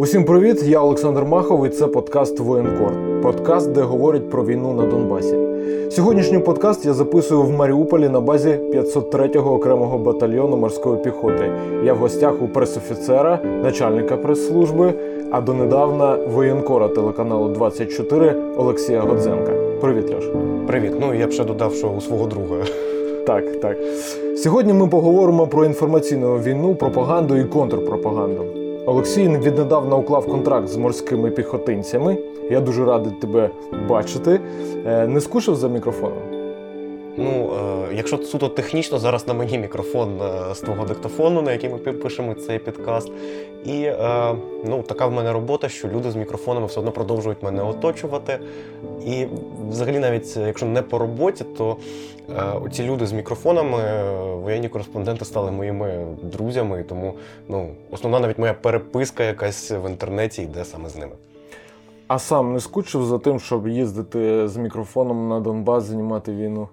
Усім привіт! Я Олександр Махов і це подкаст Воєнкор. Подкаст, де говорять про війну на Донбасі. Сьогоднішній подкаст я записую в Маріуполі на базі 503-го окремого батальйону морської піхоти. Я в гостях у пресофіцера, начальника прес-служби, а донедавна воєнкора телеканалу 24 Олексія Годзенка. Привіт, Льош. Привіт. Ну я б ще додав, що у свого друга. Так, так. Сьогодні ми поговоримо про інформаційну війну, пропаганду і контрпропаганду. Олексій віднедавна уклав контракт з морськими піхотинцями. Я дуже радий тебе бачити. Е, Не скушав за мікрофоном? Ну, е, якщо суто технічно, зараз на мені мікрофон е, з твого диктофону, на який ми пи- пишемо цей підкаст. І е, ну, така в мене робота, що люди з мікрофонами все одно продовжують мене оточувати. І взагалі, навіть е, якщо не по роботі, то е, ці люди з мікрофонами, е, воєнні кореспонденти стали моїми друзями. І тому ну, основна навіть моя переписка якась в інтернеті йде саме з ними. А сам не скучив за тим, щоб їздити з мікрофоном на Донбас, знімати війну?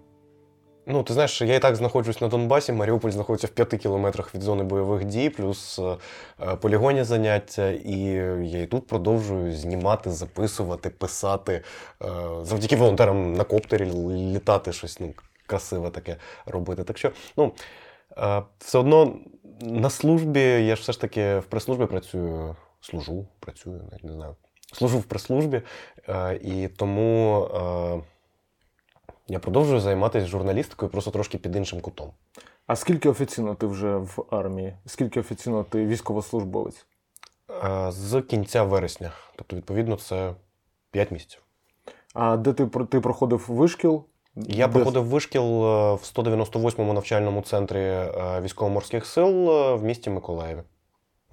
Ну, ти знаєш, я і так знаходжусь на Донбасі. Маріуполь знаходиться в п'яти кілометрах від зони бойових дій, плюс е, е, полігонні заняття. І я і тут продовжую знімати, записувати, писати. е, Завдяки волонтерам на коптері літати, щось ну, красиве таке робити. Так що, ну, все одно на службі, я ж все ж таки в прес-службі працюю, служу, працюю, навіть не знаю. Служу в прес-службі, і тому. Я продовжую займатися журналістикою просто трошки під іншим кутом. А скільки офіційно ти вже в армії? Скільки офіційно ти військовослужбовець? Е, З кінця вересня, тобто, відповідно, це 5 місяців. А де ти, ти проходив вишкіл? Я Де- проходив вишкіл е, в 198-му навчальному центрі е, військово-морських сил в місті Миколаєві.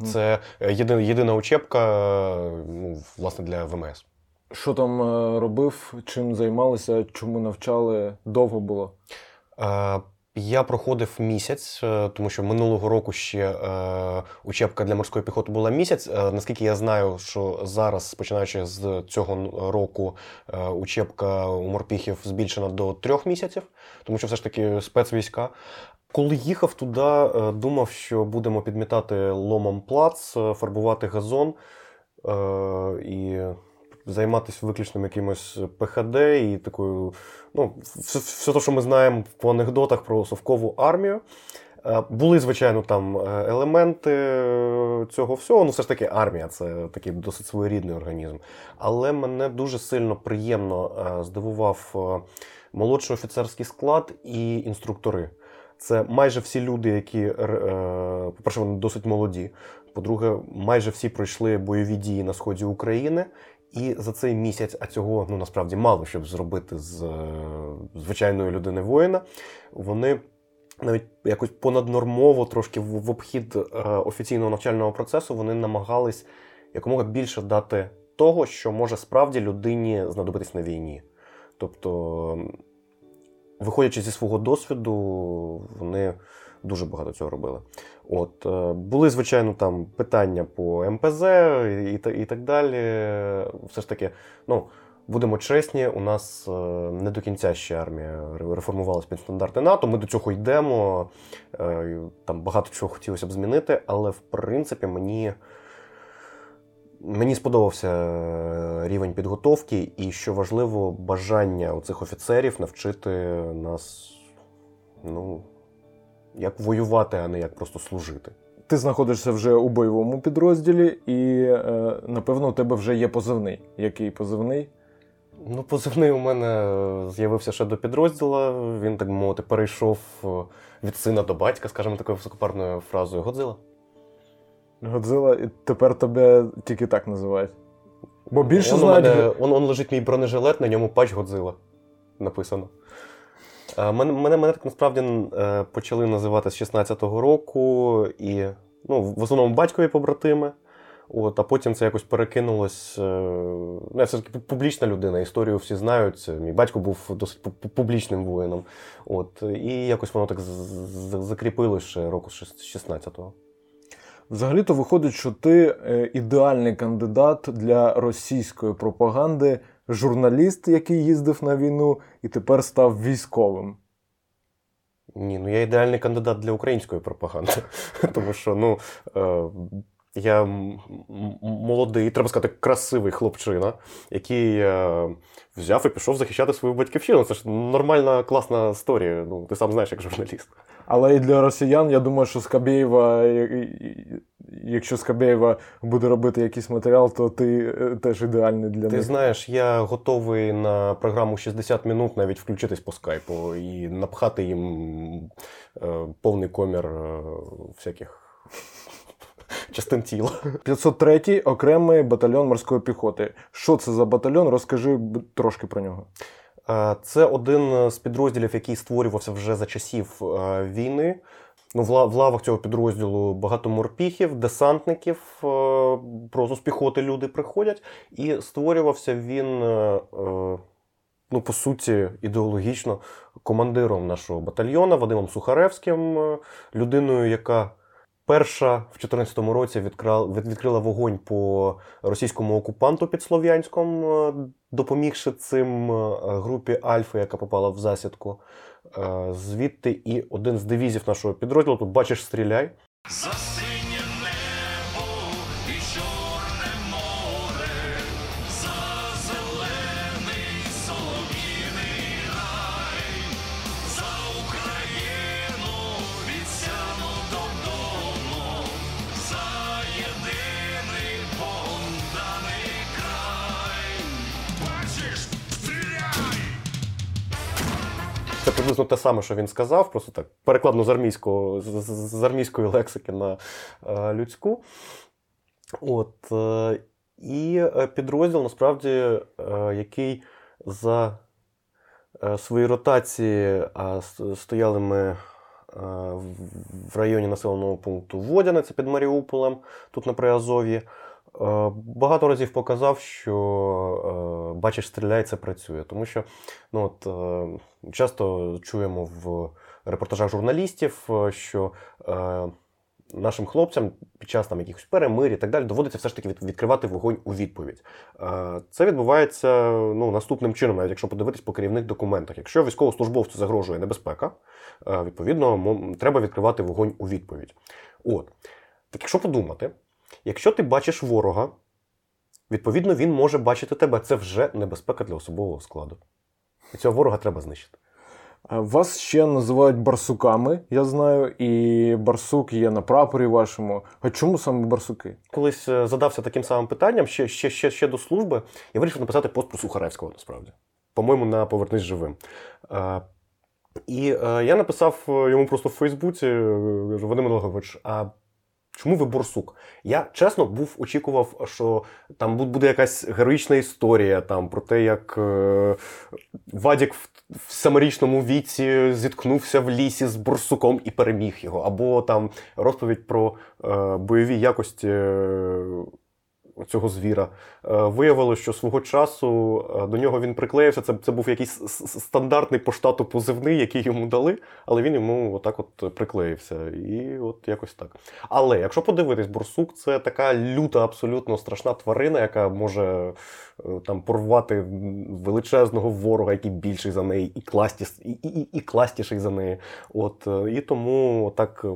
Це єдина, єдина учебка ну, власне, для ВМС. Що там е, робив, чим займалися, чому навчали? Довго було? Е, Я проходив місяць, е, тому що минулого року ще е, учебка для морської піхоти була місяць. Е, Наскільки я знаю, що зараз, починаючи з цього року, е, учебка у морпіхів збільшена до трьох місяців, тому що все ж таки спецвійська. Коли їхав туди, думав, що будемо підмітати ломом плац, фарбувати газон і займатися виключним якимось ПХД і такою, ну, все, все те, що ми знаємо по анекдотах про совкову армію. Е, Були, звичайно, там е, елементи е, цього всього. Ну, все ж таки, армія це такий досить своєрідний організм. Але мене дуже сильно приємно е, здивував е, молодший офіцерський склад і інструктори. Це майже всі люди, які, е, по-перше, вони досить молоді. По-друге, майже всі пройшли бойові дії на сході України. І за цей місяць, а цього ну насправді мало щоб зробити з е, звичайної людини воїна, вони навіть якось понаднормово, трошки в, обхід е, офіційного навчального процесу, вони намагались якомога більше дати того, що може справді людині знадобитись на війні. Тобто, виходячи зі свого досвіду, вони дуже багато цього робили. От, е, були, звичайно, там питання по МПЗ і, і так далі. Все ж таки, ну, будемо чесні, у нас е, не до кінця ще армія ре- реформувалась під стандарти НАТО. Ми до цього йдемо. е, Там багато чого хотілося б змінити, але в принципі мені. Мені сподобався рівень підготовки, і що важливо, бажання цих офіцерів навчити нас, ну, як воювати, а не як просто служити. Ти знаходишся вже у бойовому підрозділі, і е, напевно у тебе вже є позивний. Який позивний? Ну, позивний у мене е, з'явився ще до підрозділу. Він, так би мовити, перейшов е, від сина до батька, скажімо такою високопарною фразою Годзила. Годзила, і тепер тебе тільки так називають. Бо більше он, знають. мене, он, он лежить мій бронежилет, на ньому пач Годзила написано. Е, Мене, мене, мене так насправді е, почали називати з 16-го року, і ну, в основному батькові побратими. От, а потім це якось перекинулось. е, Ну, я все таки публічна людина, історію всі знають. Мій батько був досить пу- пу- публічним воїном. От, і якось воно так закріпилось ще року з 16-го. Взагалі-то виходить, що ти ідеальний кандидат для російської пропаганди, журналіст, який їздив на війну, і тепер став військовим. Ні, ну я ідеальний кандидат для української пропаганди. Тому що, ну, е, Я молодий, треба сказати, красивий хлопчина, який е, взяв і пішов захищати свою батьківщину. Це ж нормальна, класна історія. Ну, ти сам знаєш, як журналіст. Але і для росіян, я думаю, що Скабєєва, якщо Скабєєва буде робити якийсь матеріал, то ти е, теж ідеальний для Ти них. знаєш, я готовий на програму 60 минут навіть включитись по скайпу і напхати їм е, повний комір е, всяких частин тіла. 503-й окремий батальйон морської піхоти. Що це за батальйон? Розкажи трошки про нього. Е, Це один з підрозділів, який створювався вже за часів е, війни. Ну, в лавах цього підрозділу багато морпіхів, десантників, е, просто з піхоти люди приходять. І створювався він, е, е, ну, по суті, ідеологічно командиром нашого батальйона Вадимом Сухаревським, е, людиною, яка перша в 2014 році відкрила вогонь по російському окупанту під Слов'янськом, е, допомігши цим е, групі Альфа, яка попала в засідку. Е, Звідти і один з дивізів нашого підрозділу, тут бачиш, стріляй. Те саме, що він сказав, просто так перекладно з армійського з, армійської лексики на е, людську. От, е, і е, підрозділ насправді, е, який за е, свої ротації, а стояли ми е, в- районі населеного пункту Водяне, під Маріуполем, тут на Приазов'ї. Е, Багато разів показав, що е, бачиш, стріляй, це працює. Тому що ну, от, е, часто чуємо в репортажах журналістів, що нашим хлопцям під час там, якихось перемир і так далі доводиться все ж таки відкривати вогонь у відповідь. Це відбувається ну, наступним чином, навіть якщо подивитись по керівних документах. Якщо військовослужбовцю загрожує небезпека, відповідно, треба відкривати вогонь у відповідь. От. Так якщо подумати, якщо ти бачиш ворога, відповідно, він може бачити тебе. Це вже небезпека для особового складу. І цього ворога треба знищити. Вас ще називають барсуками, я знаю, і барсук є на прапорі вашому. А чому саме барсуки? Колись е, задався таким самим питанням ще, ще, ще, ще до служби. Я вирішив написати пост про Сухаревського насправді. По-моєму, на Повернись живим. Е, і е, я написав е, йому просто в Фейсбуці: е, кажу, Вадим Олегович, а чому ви борсук? Я чесно був очікував, що там буде якась героїчна історія там, про те, як е, Вадік в, в саморічному віці зіткнувся в лісі з борсуком і переміг його. Або там розповідь про е, бойові якості е, цього звіра. Е, виявилося, що свого часу е, до нього він приклеївся. Це, це був якийсь стандартний по штату позивний, який йому дали, але він йому отак от приклеївся. І от якось так. Але якщо подивитись, борсук це така люта, абсолютно страшна тварина, яка може е, там порвати величезного ворога, який більший за неї, і, кластіс, і, і, і, кластіший за неї. От, і тому так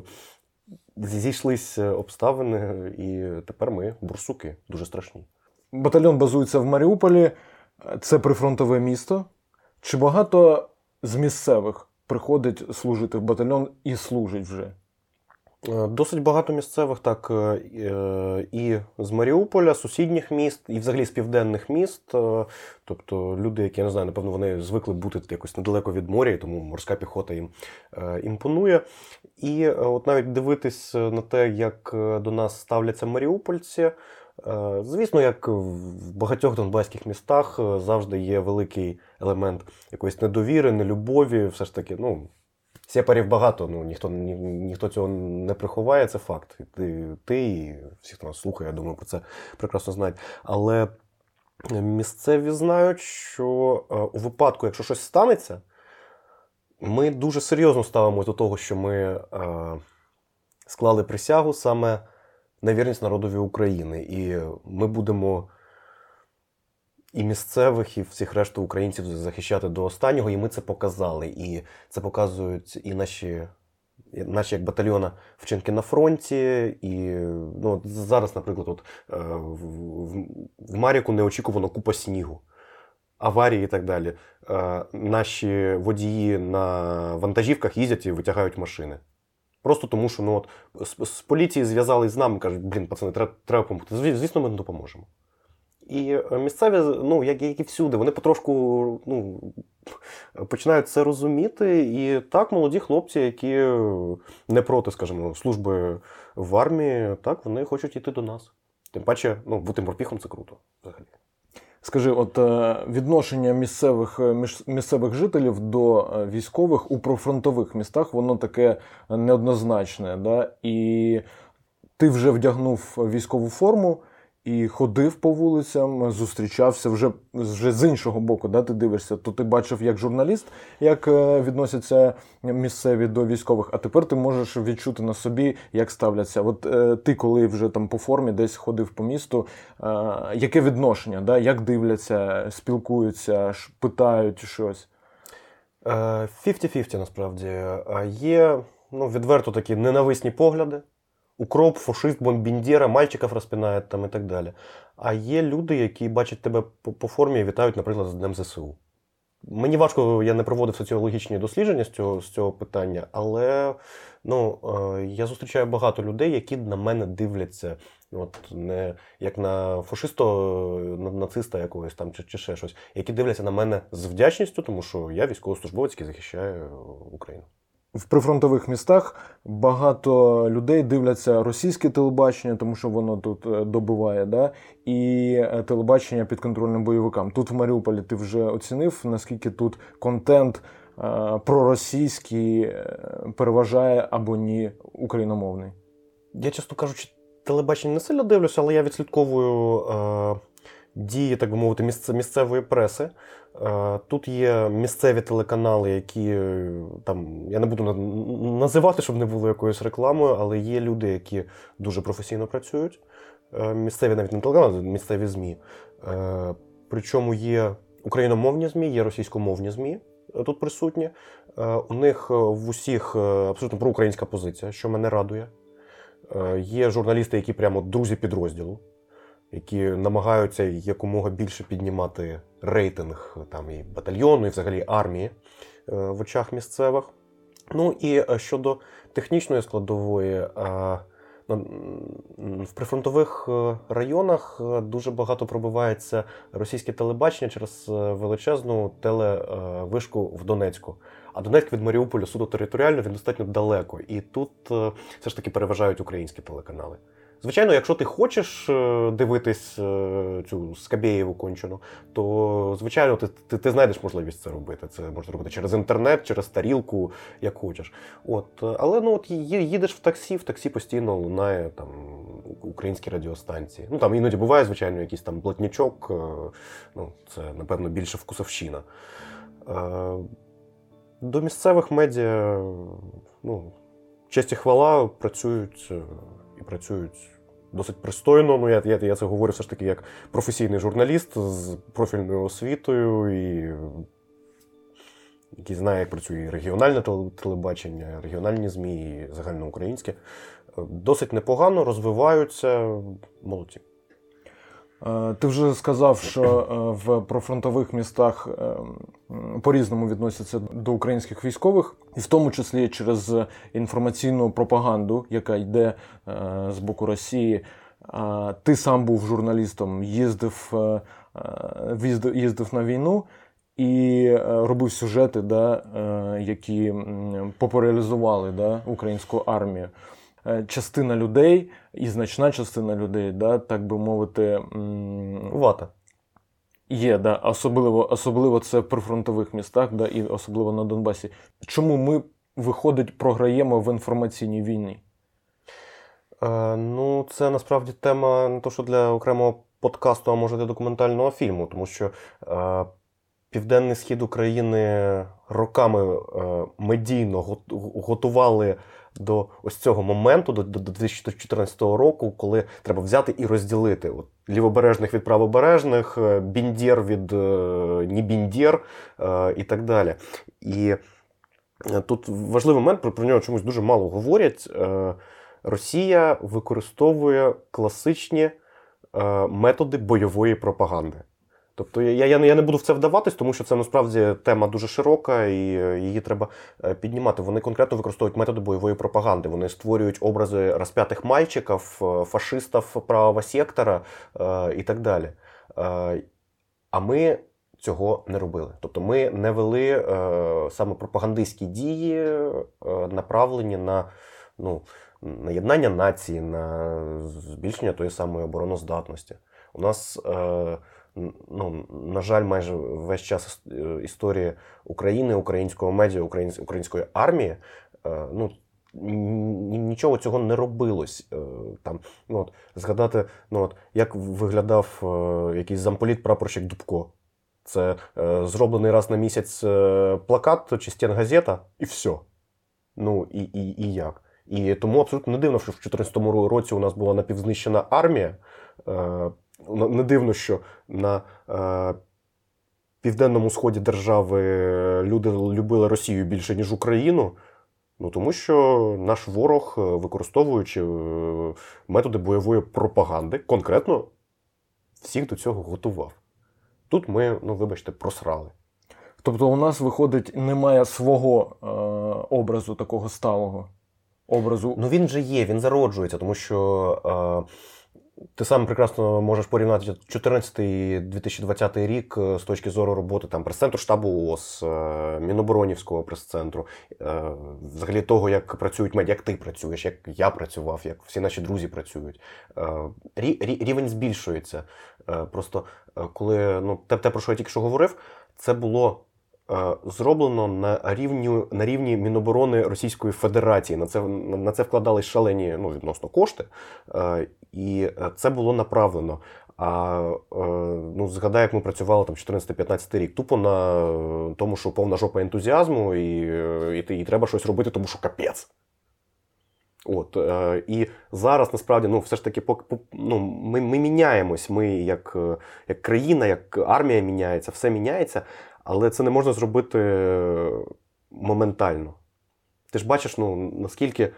зійшлись обставини, і тепер ми бурсуки дуже страшні. Батальйон базується в Маріуполі, це прифронтове місто. Чи багато з місцевих приходить служити в батальйон і служить вже? Е, Досить багато місцевих, так е, е, і з Маріуполя, сусідніх міст, і взагалі з південних міст. Е, Тобто люди, які я не знаю, напевно, вони звикли бути якось недалеко від моря, і тому морська піхота їм е, імпонує. І е, от навіть дивитись на те, як е, до нас ставляться маріупольці. е, Звісно, як в багатьох донбаських містах е, завжди є великий елемент якоїсь недовіри, нелюбові. Все ж таки, ну, Сепарів багато, ну ніхто ні, ніхто цього не приховає, це факт. Ти, ти і всі, хто нас слухає, я думаю, про це прекрасно знають. Але місцеві знають, що е, у випадку, якщо щось станеться, ми дуже серйозно ставимося до того, що ми е, склали присягу саме на вірність народові України. І ми будемо і місцевих, і всіх решту українців захищати до останнього, і ми це показали. І це показують і наші наші як батальйона вчинки на фронті. І ну, зараз, наприклад, от, е, в, в, Маріку неочікувано купа снігу. Аварії і так далі. Е, наші водії на вантажівках їздять і витягають машини. Просто тому, що ну, от, з, з поліції зв'язались з нами, кажуть, блін, пацани, треба, треба допомогти. Звісно, ми не допоможемо. І е, місцеві, ну, як, і всюди, вони потрошку ну, починають це розуміти. І так, молоді хлопці, які не проти, скажімо, служби в армії, так, вони хочуть йти до нас. Тим паче, ну, бути морпіхом це круто взагалі. Скажи, от е, відношення місцевих, е, місцевих жителів до військових у профронтових містах, воно таке неоднозначне. Да? І ти вже вдягнув військову форму і ходив по вулицям, зустрічався вже, вже з іншого боку, да, ти дивишся, то ти бачив як журналіст, як е, відносяться місцеві до військових, а тепер ти можеш відчути на собі, як ставляться. От е, ти, коли вже там по формі десь ходив по місту, е, яке відношення, да? як дивляться, спілкуються, питають щось. Е, 50-50 насправді. Е, Є ну, відверто такі ненависні погляди. Укроп, фашист, бомбіндєра, мальчиків розпинає там і так далі. А є люди, які бачать тебе по, формі і вітають, наприклад, з Днем ЗСУ. Мені важко, я не проводив соціологічні дослідження з цього, з цього питання, але ну, е, я зустрічаю багато людей, які на мене дивляться. От не як на фашиста, на нациста якогось там чи, чи ще щось, які дивляться на мене з вдячністю, тому що я військовослужбовець, який захищає Україну. В прифронтових містах багато людей дивляться російське телебачення, тому що воно тут е, добиває, да? і е, телебачення підконтрольним бойовикам. Тут в Маріуполі ти вже оцінив, наскільки тут контент е, проросійський переважає або ні україномовний. Я, чесно кажучи, телебачення не сильно дивлюся, але я відслідковую е, дії, так би мовити, місцевої преси. Е, тут є місцеві телеканали, які е, там, я не буду називати, щоб не було якоюсь рекламою, але є люди, які дуже професійно працюють. Е, місцеві навіть не телеканали, місцеві ЗМІ. Причому є україномовні ЗМІ, є російськомовні ЗМІ тут присутні. У них в усіх абсолютно проукраїнська позиція, що мене радує. Є журналісти, які прямо друзі підрозділу, які намагаються якомога більше піднімати рейтинг там, і батальйону, і взагалі армії е, в очах місцевих. Ну і е, щодо технічної складової, е, в прифронтових е, районах е, дуже багато пробивається російське телебачення через е, величезну телевишку в Донецьку. А Донецьк від Маріуполя суду територіально він достатньо далеко. І тут е, все ж таки переважають українські телеканали. Звичайно, якщо ти хочеш е, дивитись е, цю Скабєєву кончену, то звичайно ти, ти, ти знайдеш можливість це робити. Це можна робити через інтернет, через тарілку, як хочеш. От, е, але ну от їдеш в таксі, в таксі постійно лунає там українські радіостанції. Ну там іноді буває, звичайно, якийсь там блатнічок. Ну, це напевно більше вкусовщина. До місцевих медіа, ну, честь і хвала, працюють і працюють досить пристойно. Ну, я, я, я це говорю все ж таки як професійний журналіст з профільною освітою, і, який знає, як працює і регіональне теле- телебачення, регіональні ЗМІ, і загальноукраїнське. Досить непогано розвиваються молодці. Е, Ти вже сказав, що е, в профронтових містах е, по-різному відносяться до українських військових, і в тому числі через інформаційну пропаганду, яка йде з боку Росії. Ти сам був журналістом, їздив, їздив на війну і робив сюжети, да, які популяризували да, українську армію. Е, Частина людей і значна частина людей, да, так би мовити, Вата. є, да, особливо, особливо це в прифронтових містах, да, і особливо на Донбасі. Чому ми, виходить, програємо в інформаційній війні? Е, ну, це насправді тема не то, що для окремого подкасту, а може для документального фільму, тому що е, Південний схід України роками е, медійно готували до ось цього моменту, до, до 2014 року, коли треба взяти і розділити от, лівобережних від правобережних, е, біндєр від е, нібіндєр е, і так далі. І Тут важливий момент, про, про нього чомусь дуже мало говорять. Росія використовує класичні методи бойової пропаганди. Тобто я, я, я не буду в це вдаватись, тому що це насправді тема дуже широка і е, її треба е, піднімати. Вони конкретно використовують методи бойової пропаганди. Вони створюють образи розп'ятих мальчиків, е, фашистів правого сектора і так далі. А ми цього не робили. Тобто ми не вели саме пропагандистські дії, направлені на ну, на нації, на збільшення тої самої обороноздатності. У нас, е, ну, на жаль, майже весь час е, історії України, українського медіа, української армії, е, ну, нічого цього не робилось. Е, Там, ну, от, згадати, ну, от, як виглядав якийсь замполіт прапорщик Дубко. Це зроблений раз на місяць плакат чи стенгазета, і все. Ну і, і, і як. І тому абсолютно не дивно, що в 2014 році у нас була напівзнищена армія. Не дивно, що на е, південному сході держави люди любили Росію більше, ніж Україну. Ну тому що наш ворог, е, використовуючи е, методи бойової пропаганди, конкретно всіх до цього готував. Тут ми, ну вибачте, просрали. Тобто у нас виходить, немає свого е, образу такого сталого. Образу. Ну він же є, він зароджується, тому що е, ти сам прекрасно можеш порівняти 14-2020 рік е, з точки зору роботи там прес-центру штабу ООС, е, Міноборонівського прес-центру, е, взагалі того, як працюють медіа, як ти працюєш, як я працював, як всі наші друзі працюють. Рі- рі- рівень збільшується. Просто коли ну, те, те, про що я тільки що говорив, це було зроблено на рівні, на рівні Міноборони Російської Федерації. На це, на, це вкладались шалені ну, відносно кошти, і е, це було направлено. А е, ну, згадай, як ми працювали там 14-15 рік, тупо на е, тому, що повна жопа ентузіазму, і, і, і треба щось робити, тому що капець. От, і зараз насправді ну, все ж таки ну, ми, ми міняємось. Ми як, як країна, як армія міняється, все міняється, але це не можна зробити моментально. Ти ж бачиш, ну, наскільки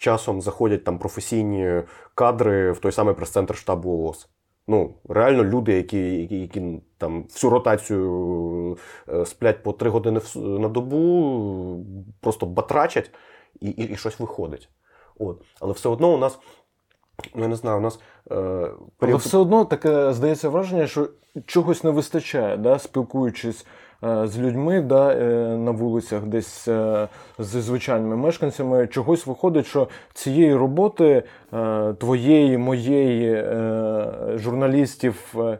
часом заходять там професійні кадри в той самий прес-центр штабу ООС. Ну, реально люди, які, які, які там всю ротацію е, сплять по три години на добу, просто батрачать і, і, і щось виходить. От. Але все одно у нас, ну, я не знаю, у нас е, Але все одно таке здається враження, що чогось не вистачає, да? спілкуючись з людьми да, е, на вулицях, десь е, зі звичайними мешканцями, чогось виходить, що цієї роботи е, твоєї, моєї, е, журналістів, е,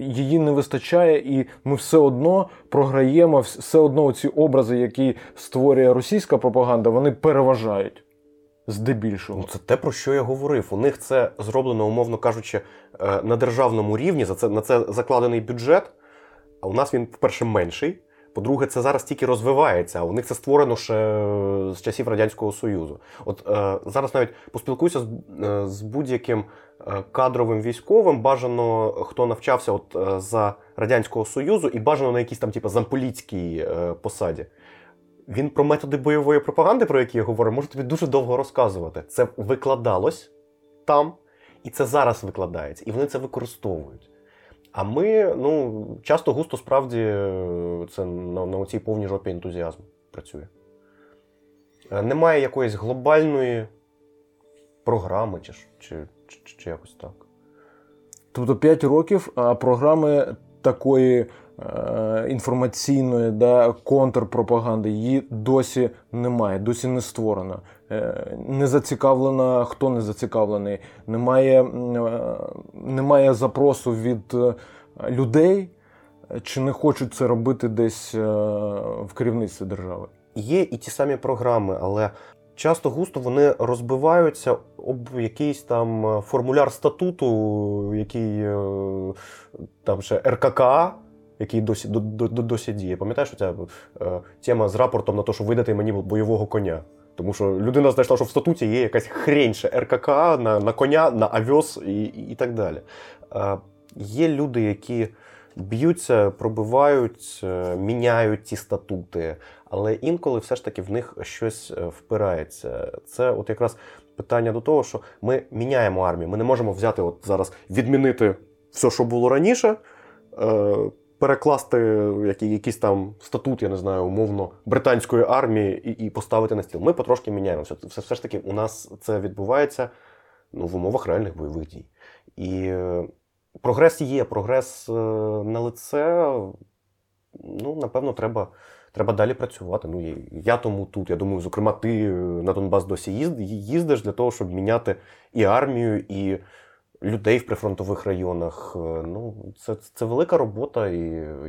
її не вистачає, і ми все одно програємо, вс- все одно ці образи, які створює російська пропаганда, вони переважають. Здебільшого. Ну, це те, про що я говорив. У них це зроблено, умовно кажучи, е, на державному рівні. За це, на це закладений бюджет, а у нас він, по-перше, менший. По-друге, це зараз тільки розвивається, а у них це створено ще е, з часів Радянського Союзу. От е, зараз навіть поспілкуюся з, е, з будь-яким е, кадровим військовим, бажано хто навчався от, е, за Радянського Союзу, і бажано на якійсь там, типу, замполітській е, посаді. Він про методи бойової пропаганди, про які я говорю, може тобі дуже довго розказувати. Це викладалось там, і це зараз викладається, і вони це використовують. А ми, ну, часто густо справді е, це на, на цій повній жопі ентузіазму працює. Е, Немає якоїсь глобальної програми, чи, чи, чи, чи якось так. Тобто 5 років, а програми такої інформаційної да, контрпропаганди її досі немає, досі не створено. Е, не зацікавлена, хто не зацікавлений. Немає, е, немає запросу від е, людей, е, чи не хочуть це робити десь е, в керівництві держави. Є і ті самі програми, але часто густо вони розбиваються об якийсь там е, формуляр статуту, який е, там ще РККА, який досі, до, до, до- досі діє. Пам'ятаєш, ця е, тема з рапортом на те, що видати мені бойового коня. Тому що людина знайшла, що в статуті є якась хрень ще РККА на, на коня, на авіос і, і, так далі. Е, є люди, які б'ються, пробивають, е, міняють ті статути, але інколи все ж таки в них щось е, впирається. Це от якраз питання до того, що ми міняємо армію. Ми не можемо взяти от зараз відмінити все, що було раніше. Перекласти якийсь там статут, я не знаю, умовно, британської армії і, і поставити на стіл. Ми потрошки міняємо. Все, все, все ж таки, у нас це відбувається ну, в умовах реальних бойових дій. І е, прогрес є, прогрес е, на лице. Ну, напевно, треба, треба далі працювати. Ну, я тому тут. Я думаю, зокрема, ти е, на Донбас досі їздиш для того, щоб міняти і армію, і людей в прифронтових районах. Е, Ну, це, це велика робота, і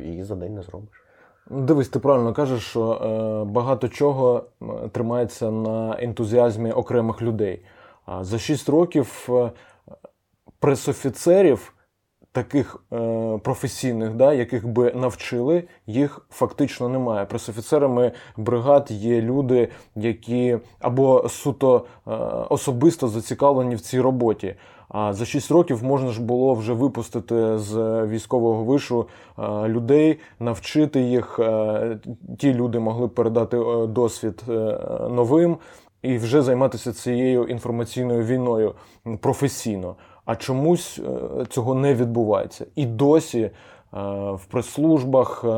її за день не зробиш. Дивись, ти правильно кажеш, що е, багато чого тримається на ентузіазмі окремих людей. А за 6 років е, пресофіцерів, таких е, професійних, да, яких би навчили, їх фактично немає. Пресофіцерами бригад є люди, які або суто е, особисто зацікавлені в цій роботі. А за 6 років можна ж було вже випустити з військового вишу е, людей, навчити їх. е, Ті люди могли передати е, досвід новим і вже займатися цією інформаційною війною професійно. А чомусь е, цього не відбувається. І досі е, в прес-службах е,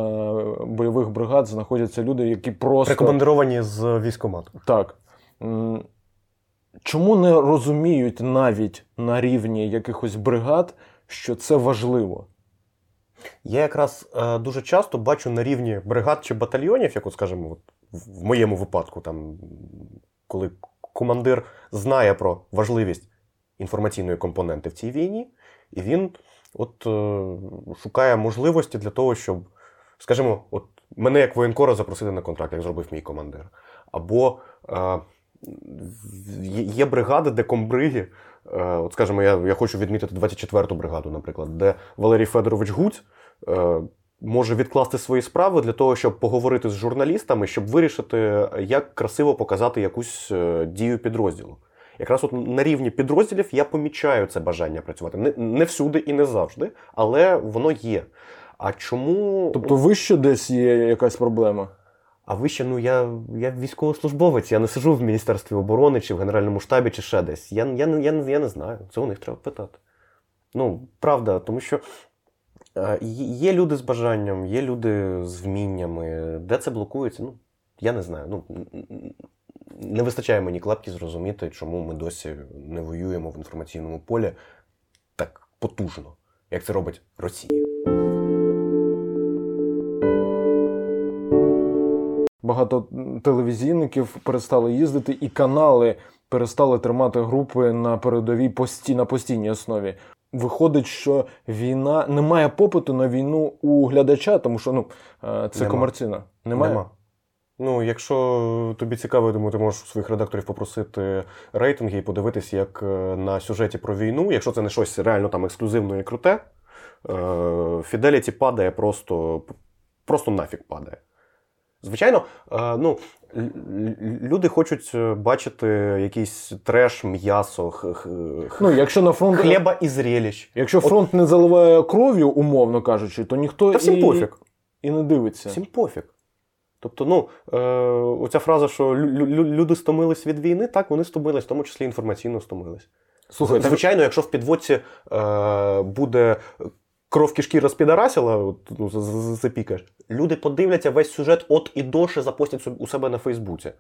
бойових бригад знаходяться люди, які просто Рекомендовані з військомату. так. Чому не розуміють навіть на рівні якихось бригад, що це важливо? Я якраз е, дуже часто бачу на рівні бригад чи батальйонів, як от, скажімо, от, в в моєму випадку, там, коли командир знає про важливість інформаційної компоненти в цій війні, і він от, е, шукає можливості для того, щоб, скажімо, от, мене як воєнкора запросити на контракт, як зробив мій командир. Або е, є- бригади, де комбриги. Е, От, скажімо, я, я хочу відмітити 24-ту бригаду, наприклад, де Валерій Федорович Гуць е, може відкласти свої справи для того, щоб поговорити з журналістами, щоб вирішити, як красиво показати якусь е, дію підрозділу. Якраз от на рівні підрозділів я помічаю це бажання працювати. Не, не всюди і не завжди, але воно є. А чому. Тобто вище десь є якась проблема? А вище, ну я, я військовослужбовець, я не сиджу в Міністерстві оборони чи в Генеральному штабі, чи ще десь. Я, я, не- я, я не знаю. Це у них треба питати. Ну, правда, тому що е, є люди з бажанням, є люди з вміннями. Де це блокується? Ну, я не знаю. Ну, не вистачає мені клапки зрозуміти, чому ми досі не воюємо в інформаційному полі так потужно, як це робить Росія. Багато телевізійників перестали їздити, і канали перестали тримати групи на передовій пості, на постійній основі. Виходить, що війна немає попиту на війну у глядача, тому що ну е, це Нема. комерційна. Немає. Нема. Ну, якщо тобі цікаво, я думаю, ти можеш у своїх редакторів попросити рейтинги і подивитись, як е, на сюжеті про війну, якщо це не щось реально там ексклюзивне і круте, Фіделіті падає просто, просто нафіг падає. Звичайно, е, ну, люди хочуть е, бачити якийсь треш, м'ясо, Ну, якщо на фронт хліба і зрелищ. якщо фронт не заливає кров'ю, умовно кажучи, то ніхто Та всім і, пофіг. і не дивиться. Всім пофіг. Тобто, ну, е, оця фраза, що лю- лю- люди стомились від війни, так, вони стомились, в тому числі інформаційно стомились. Слухай, Звичайно, якщо в підводці е, буде кров кишки розпідарасила, ну, запікаєш, люди подивляться весь сюжет от і до ще запостять у себе на Фейсбуці.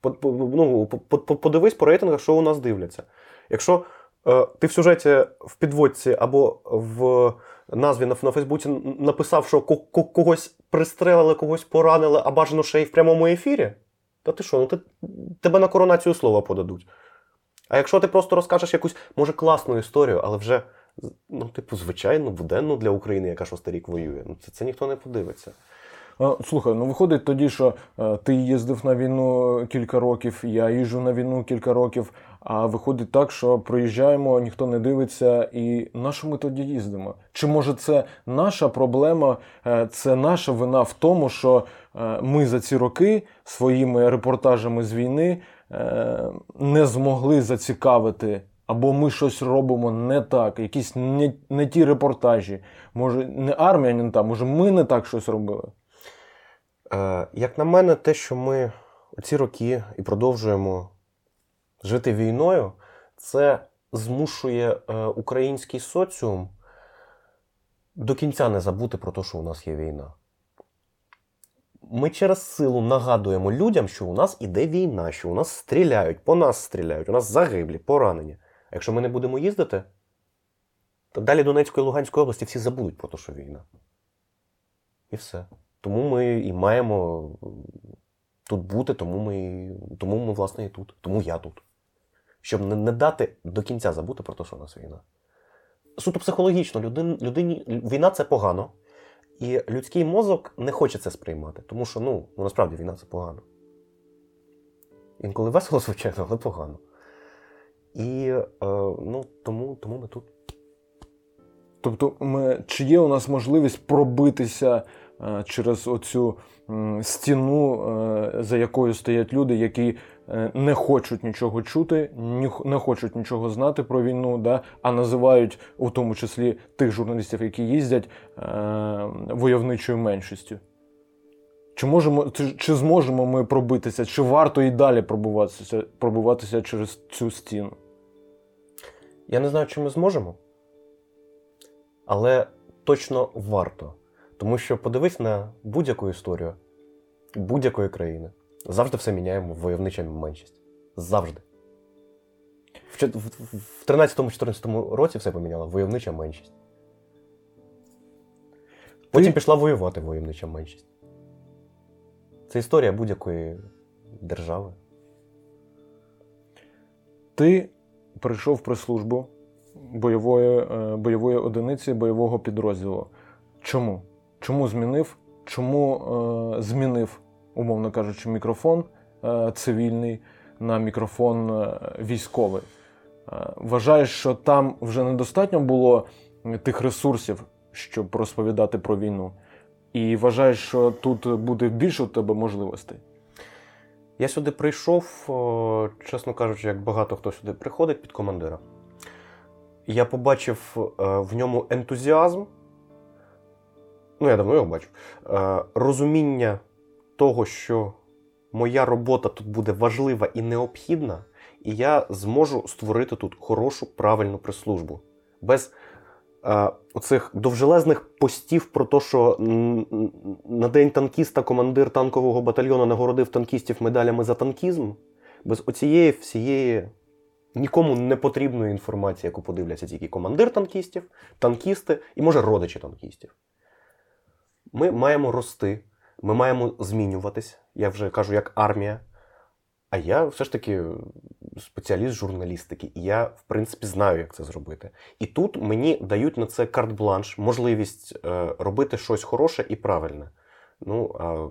По- Ну, по- по- подивись по рейтингах, що у нас дивляться. Якщо е, ти в сюжеті в підводці або в назві на, на Фейсбуці написав, що ко- ко- когось пристрелили, когось поранили, а бажано ще й в прямому ефірі, то ти що, ну ти, тебе на коронацію слова подадуть. А якщо ти просто розкажеш якусь, може, класну історію, але вже, ну, типу, звичайну, буденну для України, яка шостий рік воює, ну це, це ніхто не подивиться. Слухай, ну виходить тоді, що е, ти їздив на війну кілька років, я їжджу на війну кілька років. А виходить так, що приїжджаємо, ніхто не дивиться, і на що ми тоді їздимо? Чи може це наша проблема, е, це наша вина в тому, що е, ми за ці роки своїми репортажами з війни е, не змогли зацікавити Або ми щось робимо не так, якісь не, не ті репортажі. Може, не армія не та, може, ми не так щось робили. Як на мене, те, що ми ці роки і продовжуємо жити війною, це змушує е, український соціум до кінця не забути про те, що у нас є війна. Ми через силу нагадуємо людям, що у нас іде війна, що у нас стріляють, по нас стріляють, у нас загиблі, поранені. А якщо ми не будемо їздити, то далі Донецької і Луганської області всі забудуть про те, що війна. І все. Тому ми і маємо тут бути, тому ми, тому ми, власне, і тут. Тому я тут. Щоб не, дати до кінця забути про те, що у нас війна. Суто психологічно, людин, людині, війна це погано. І людський мозок не хоче це сприймати, тому що ну, ну насправді війна це погано. Інколи весело, звичайно, але погано. І е, ну, тому, тому ми тут. Тобто, ми, чи є у нас можливість пробитися е, через оцю м, стіну, е, за якою стоять люди, які е, не хочуть нічого чути, не хочуть нічого знати про війну, да, а називають у тому числі тих журналістів, які їздять е, войовничою меншістю. Чи, можемо, чи зможемо ми пробитися, чи варто і далі пробуватися, пробуватися через цю стіну? Я не знаю, чи ми зможемо, але точно варто. Тому що подивись на будь-яку історію будь-якої країни. Завжди все міняємо в войовнича меншість. Завжди. В в- в 13-14 році все поміняло войовнича меншість. Потім пішла воювати войовнича меншість. Це історія будь-якої держави. Ти прийшов при службу бойової, е, бойової одиниці бойового підрозділу. Чому? Чому змінив? Чому е, змінив, умовно кажучи, мікрофон е, цивільний на мікрофон е, військовий? Е, вважаєш, що там вже недостатньо було тих ресурсів, щоб розповідати про війну? І вважаєш, що тут буде більше у тебе можливостей? Я сюди прийшов, чесно кажучи, як багато хто сюди приходить під командира. Я побачив в ньому ентузіазм. Ну, я давно його бачив. Розуміння того, що моя робота тут буде важлива і необхідна, і я зможу створити тут хорошу, правильну прес-службу. Без е, оцих довжелезних постів про те, що на день танкіста командир танкового батальйону нагородив танкістів медалями за танкізм. Без оцієї всієї нікому не потрібної інформації, яку подивляться тільки командир танкістів, танкісти і, може, родичі танкістів. Ми маємо рости, ми маємо змінюватись. Я вже кажу, як армія. А я все ж таки спеціаліст журналістики, і я, в принципі, знаю, як це зробити. І тут мені дають на це карт-бланш, можливість е, робити щось хороше і правильне. Ну, а...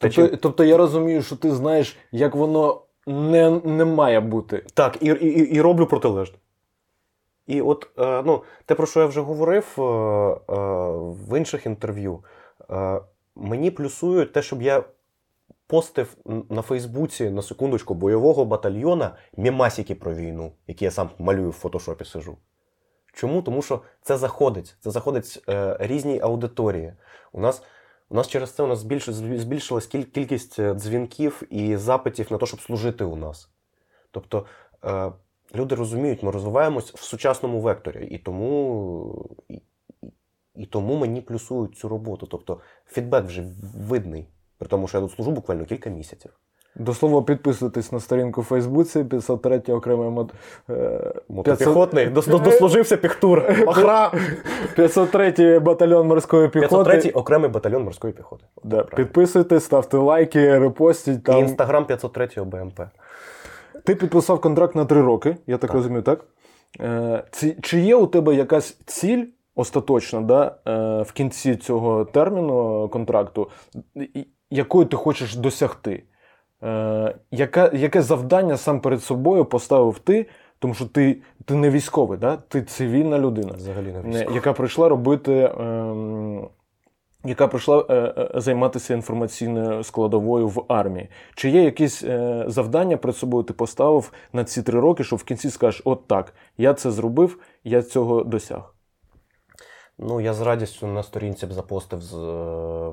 Тобто, чим- тобто я розумію, що ти знаєш, як воно не, не має бути. Так, і, і, і- і роблю протилежне. І от е, ну, те, про що я вже говорив е, е, в інших інтерв'ю, мені плюсують те, щоб я постив на Фейсбуці на секундочку бойового батальйона мемасики про війну, які я сам малюю в фотошопі сижу. Чому? Тому що це заходить. Це заходить різній аудиторії. У нас, у нас через це у нас збільш, збільшилась кіль- кількість дзвінків і запитів на те, щоб служити у нас. Тобто люди розуміють, ми розвиваємось в сучасному векторі, і тому, і, і- тому мені плюсують цю роботу. Тобто фідбек вже видний, при тому, що я тут служу буквально кілька місяців. До слова, підписуйтесь на сторінку в Фейсбуці, 503 окремий мод... е, Мотопіхотний, дос- дос- дослужився піхтур. Охра! 503 батальйон морської піхоти. 503 окремий батальйон морської піхоти. Да, підписуйтесь, ставте лайки, репостіть. І інстаграм 503 БМП. Ти підписав контракт на три роки, я так, Так. розумію, так? Е, ці- чи є у тебе якась ціль остаточна да, е, в кінці цього терміну контракту, якою ти хочеш досягти? Е, яка, яке завдання сам перед собою поставив ти? Тому що ти, ти не військовий, да? ти цивільна людина, Взагалі не не- військовий. яка прийшла робити ем, яка прийшла е, е, займатися інформаційною складовою в армії. Чи є якісь е, завдання перед собою ти поставив на ці три роки, що в кінці скажеш: от так, я це зробив, я цього досяг. Ну, я з радістю на сторінці б запостив з,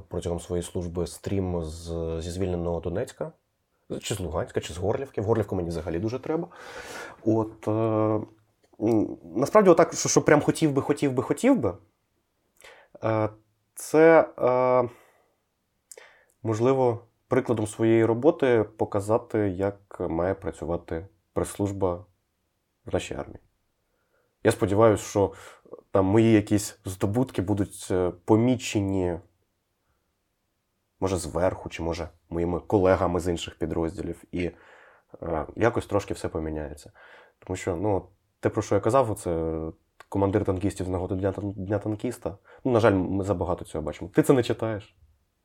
протягом своєї служби стрім з, зі звільненого Донецька, чи з Луганська, чи з Горлівки. В Горлівку мені взагалі дуже треба. От, е, насправді, отак, що, що прям хотів би, хотів би, хотів би, е, це, е, можливо, прикладом своєї роботи показати, як має працювати прес-служба в нашій армії. Я сподіваюся, що там мої якісь здобутки будуть е, помічені, може, зверху, чи може моїми колегами з інших підрозділів, і е, якось трошки все поміняється. Тому що, ну, те, про що я казав, це командир танкістів з нагоди Дня, Дня танкіста. Ну, на жаль, ми забагато цього бачимо. Ти це не читаєш,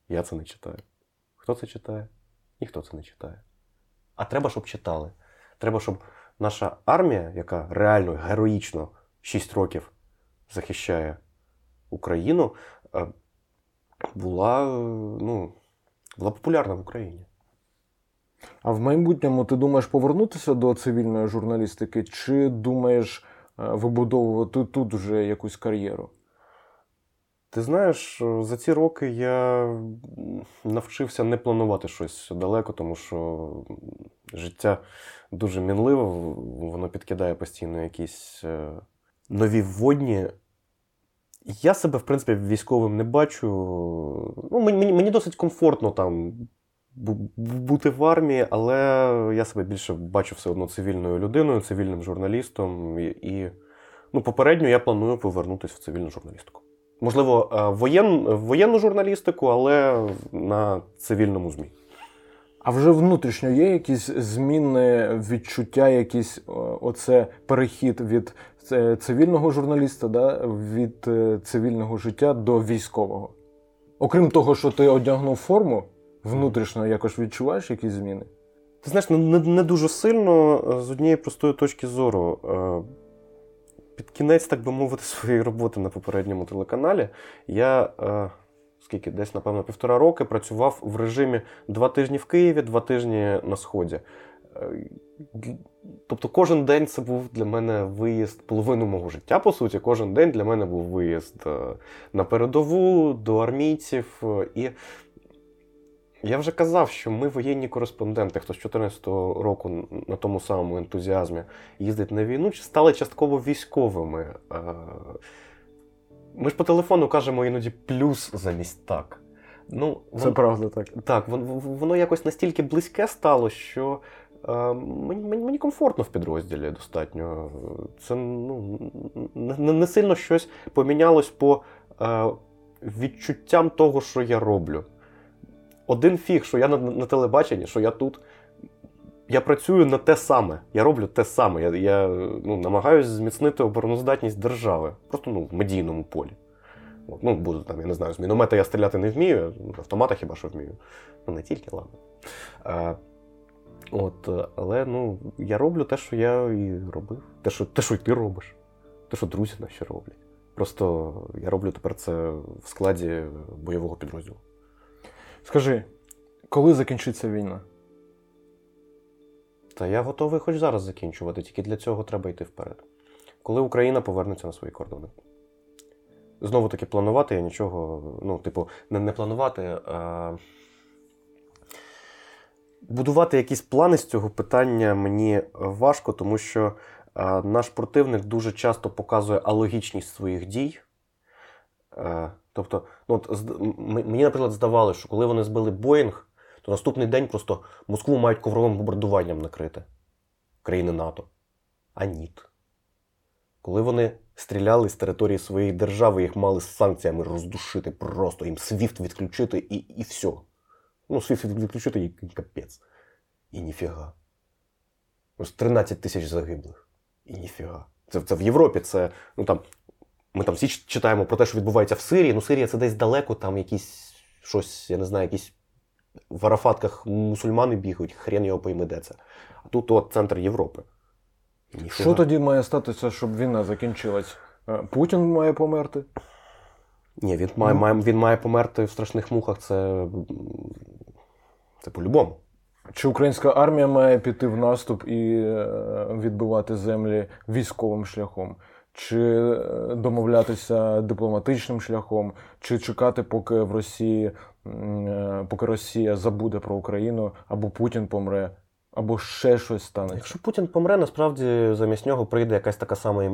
я це не читаю. Хто це читає? Ніхто це не читає. А треба, щоб читали. Треба, щоб наша армія, яка реально героїчно 6 років захищає Україну, е, була, е, ну, була популярна в Україні. А в майбутньому ти думаєш повернутися до цивільної журналістики, чи думаєш вибудовувати тут вже якусь кар'єру? Ти знаєш, е, за ці роки я навчився не планувати щось далеко, тому що життя дуже мінливе, воно підкидає постійно якісь е, нові вводні. Я себе, в принципі, військовим не бачу. Ну, мені, мені, досить комфортно там бути в армії, але я себе більше бачу все одно цивільною людиною, цивільним журналістом. І, і ну, попередньо я планую повернутися в цивільну журналістику. Можливо, е, воєн, воєнну журналістику, але на цивільному ЗМІ. А вже внутрішньо є якісь зміни, відчуття, якісь оце перехід від е, цивільного журналіста, да, від е, цивільного життя до військового. Окрім того, що ти одягнув форму, внутрішньо якось відчуваєш якісь зміни? Ти знаєш, не, не, не дуже сильно е, з однієї простої точки зору. Е, Під кінець, так би мовити, своєї роботи на попередньому телеканалі я е, скільки десь, напевно, півтора роки працював в режимі два тижні в Києві, два тижні на Сході. Тобто кожен день це був для мене виїзд, половину мого життя, по суті, кожен день для мене був виїзд на передову, до армійців. І я вже казав, що ми воєнні кореспонденти, хто з 2014 року на тому самому ентузіазмі їздить на війну, стали частково військовими. Ми ж по телефону кажемо іноді плюс замість так. Ну, Це вон- правда так. так, вон- вон- воно якось настільки близьке стало, що е, мені, мені, мені комфортно в підрозділі достатньо. Це ну, не, не сильно щось помінялось по е, відчуттям того, що я роблю. Один фіг, що я на, на телебаченні, що я тут. Я працюю на те саме, я роблю те саме. Я, я ну, намагаюся зміцнити обороноздатність держави, просто ну, в медійному полі. От, ну, буду там, я не знаю, з міномета я стріляти не вмію, з автомата хіба що вмію. Ну, не тільки, ладно. А, от, е, але ну, я роблю те, що я і робив. Те, що, те, що і ти робиш. Те, що друзі наші роблять. Просто я роблю тепер це в складі бойового підрозділу. Скажи, коли закінчиться війна? Та я готовий хоч зараз закінчувати, тільки для цього треба йти вперед. Коли Україна повернеться на свої кордони. Знову таки, планувати я нічого, ну, типу, не, не планувати, а будувати якісь плани з цього питання мені важко, тому що наш противник дуже часто показує алогічність своїх дій. Тобто, ну, от, мені, наприклад, здавалося, що коли вони збили Боїнг, то наступний день просто Москву мають ковровим бомбардуванням накрити країни НАТО. А ні. Коли вони стріляли з території своєї держави, їх мали з санкціями роздушити, просто їм свіфт відключити і, і все. Ну, свіфт відключити і капець. І ніфіга. Ось 13 тисяч загиблих. І ніфіга. Це, це в Європі, це, ну там, ми там всі читаємо про те, що відбувається в Сирії. Ну, Сирія це десь далеко, там якісь щось, я не знаю, якісь в арафатках мусульмани бігають, хрен його пойме, де це. А тут от центр Європи. Ніфіга. Що тоді має статися, щоб війна закінчилась? Е, Путін має померти? Ні, він має, Ну. має, він має померти в страшних мухах. Це, це по-любому. Чи українська армія має піти в наступ і е, відбивати землі військовим шляхом? Чи е, домовлятися дипломатичним шляхом, чи чекати, поки в Росії, е, поки Росія забуде про Україну, або Путін помре, або ще щось станеться? Якщо Путін помре, насправді замість нього прийде якась така сама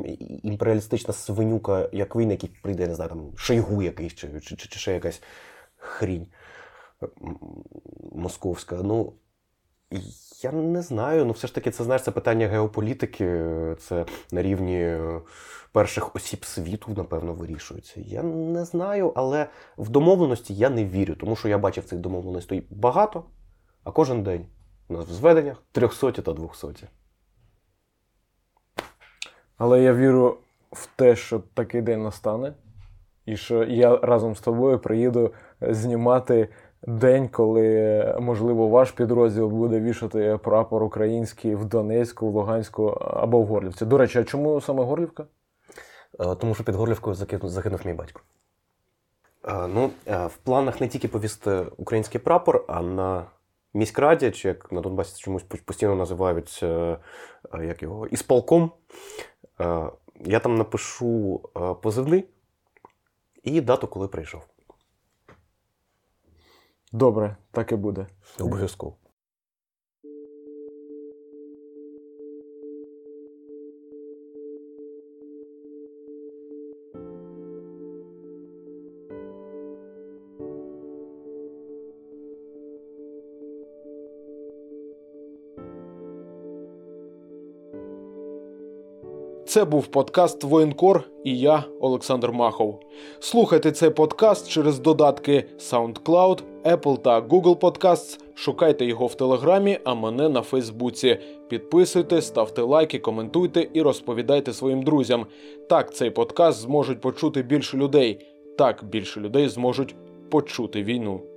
імперіалістична свинюка, як він, який прийде, не знаю, там Шойгу якийсь, чи, чи, чи, чи ще якась хрінь московська. Ну, я не знаю. Ну, все ж таки, це знаєш, це питання геополітики, це на рівні е, перших осіб світу, напевно, вирішується. Я не знаю, але в домовленості я не вірю, тому що я бачив цих домовленостей багато, а кожен день у нас в зведеннях 300 та 200. Але я вірю в те, що такий день настане, і що я разом з тобою приїду е, знімати день, коли, можливо, ваш підрозділ буде вішати прапор український в Донецьку, в Луганську або в Горлівці. До речі, а чому саме Горлівка? Е, Тому що під Горлівкою закинув, загинув мій батько. Е, Ну, е, в планах не тільки повісти український прапор, а на міськраді, чи як на Донбасі чомусь постійно називають як його, ісполком. Я там напишу позивний і дату, коли прийшов. Добре, так і буде. Обов'язково. Це був подкаст Воєнкор і я, Олександр Махов. Слухайте цей подкаст через додатки SoundCloud, Apple та Google Podcasts. Шукайте його в Телеграмі, а мене на Фейсбуці. Підписуйте, ставте лайки, коментуйте і розповідайте своїм друзям. Так цей подкаст зможуть почути більше людей. Так більше людей зможуть почути війну.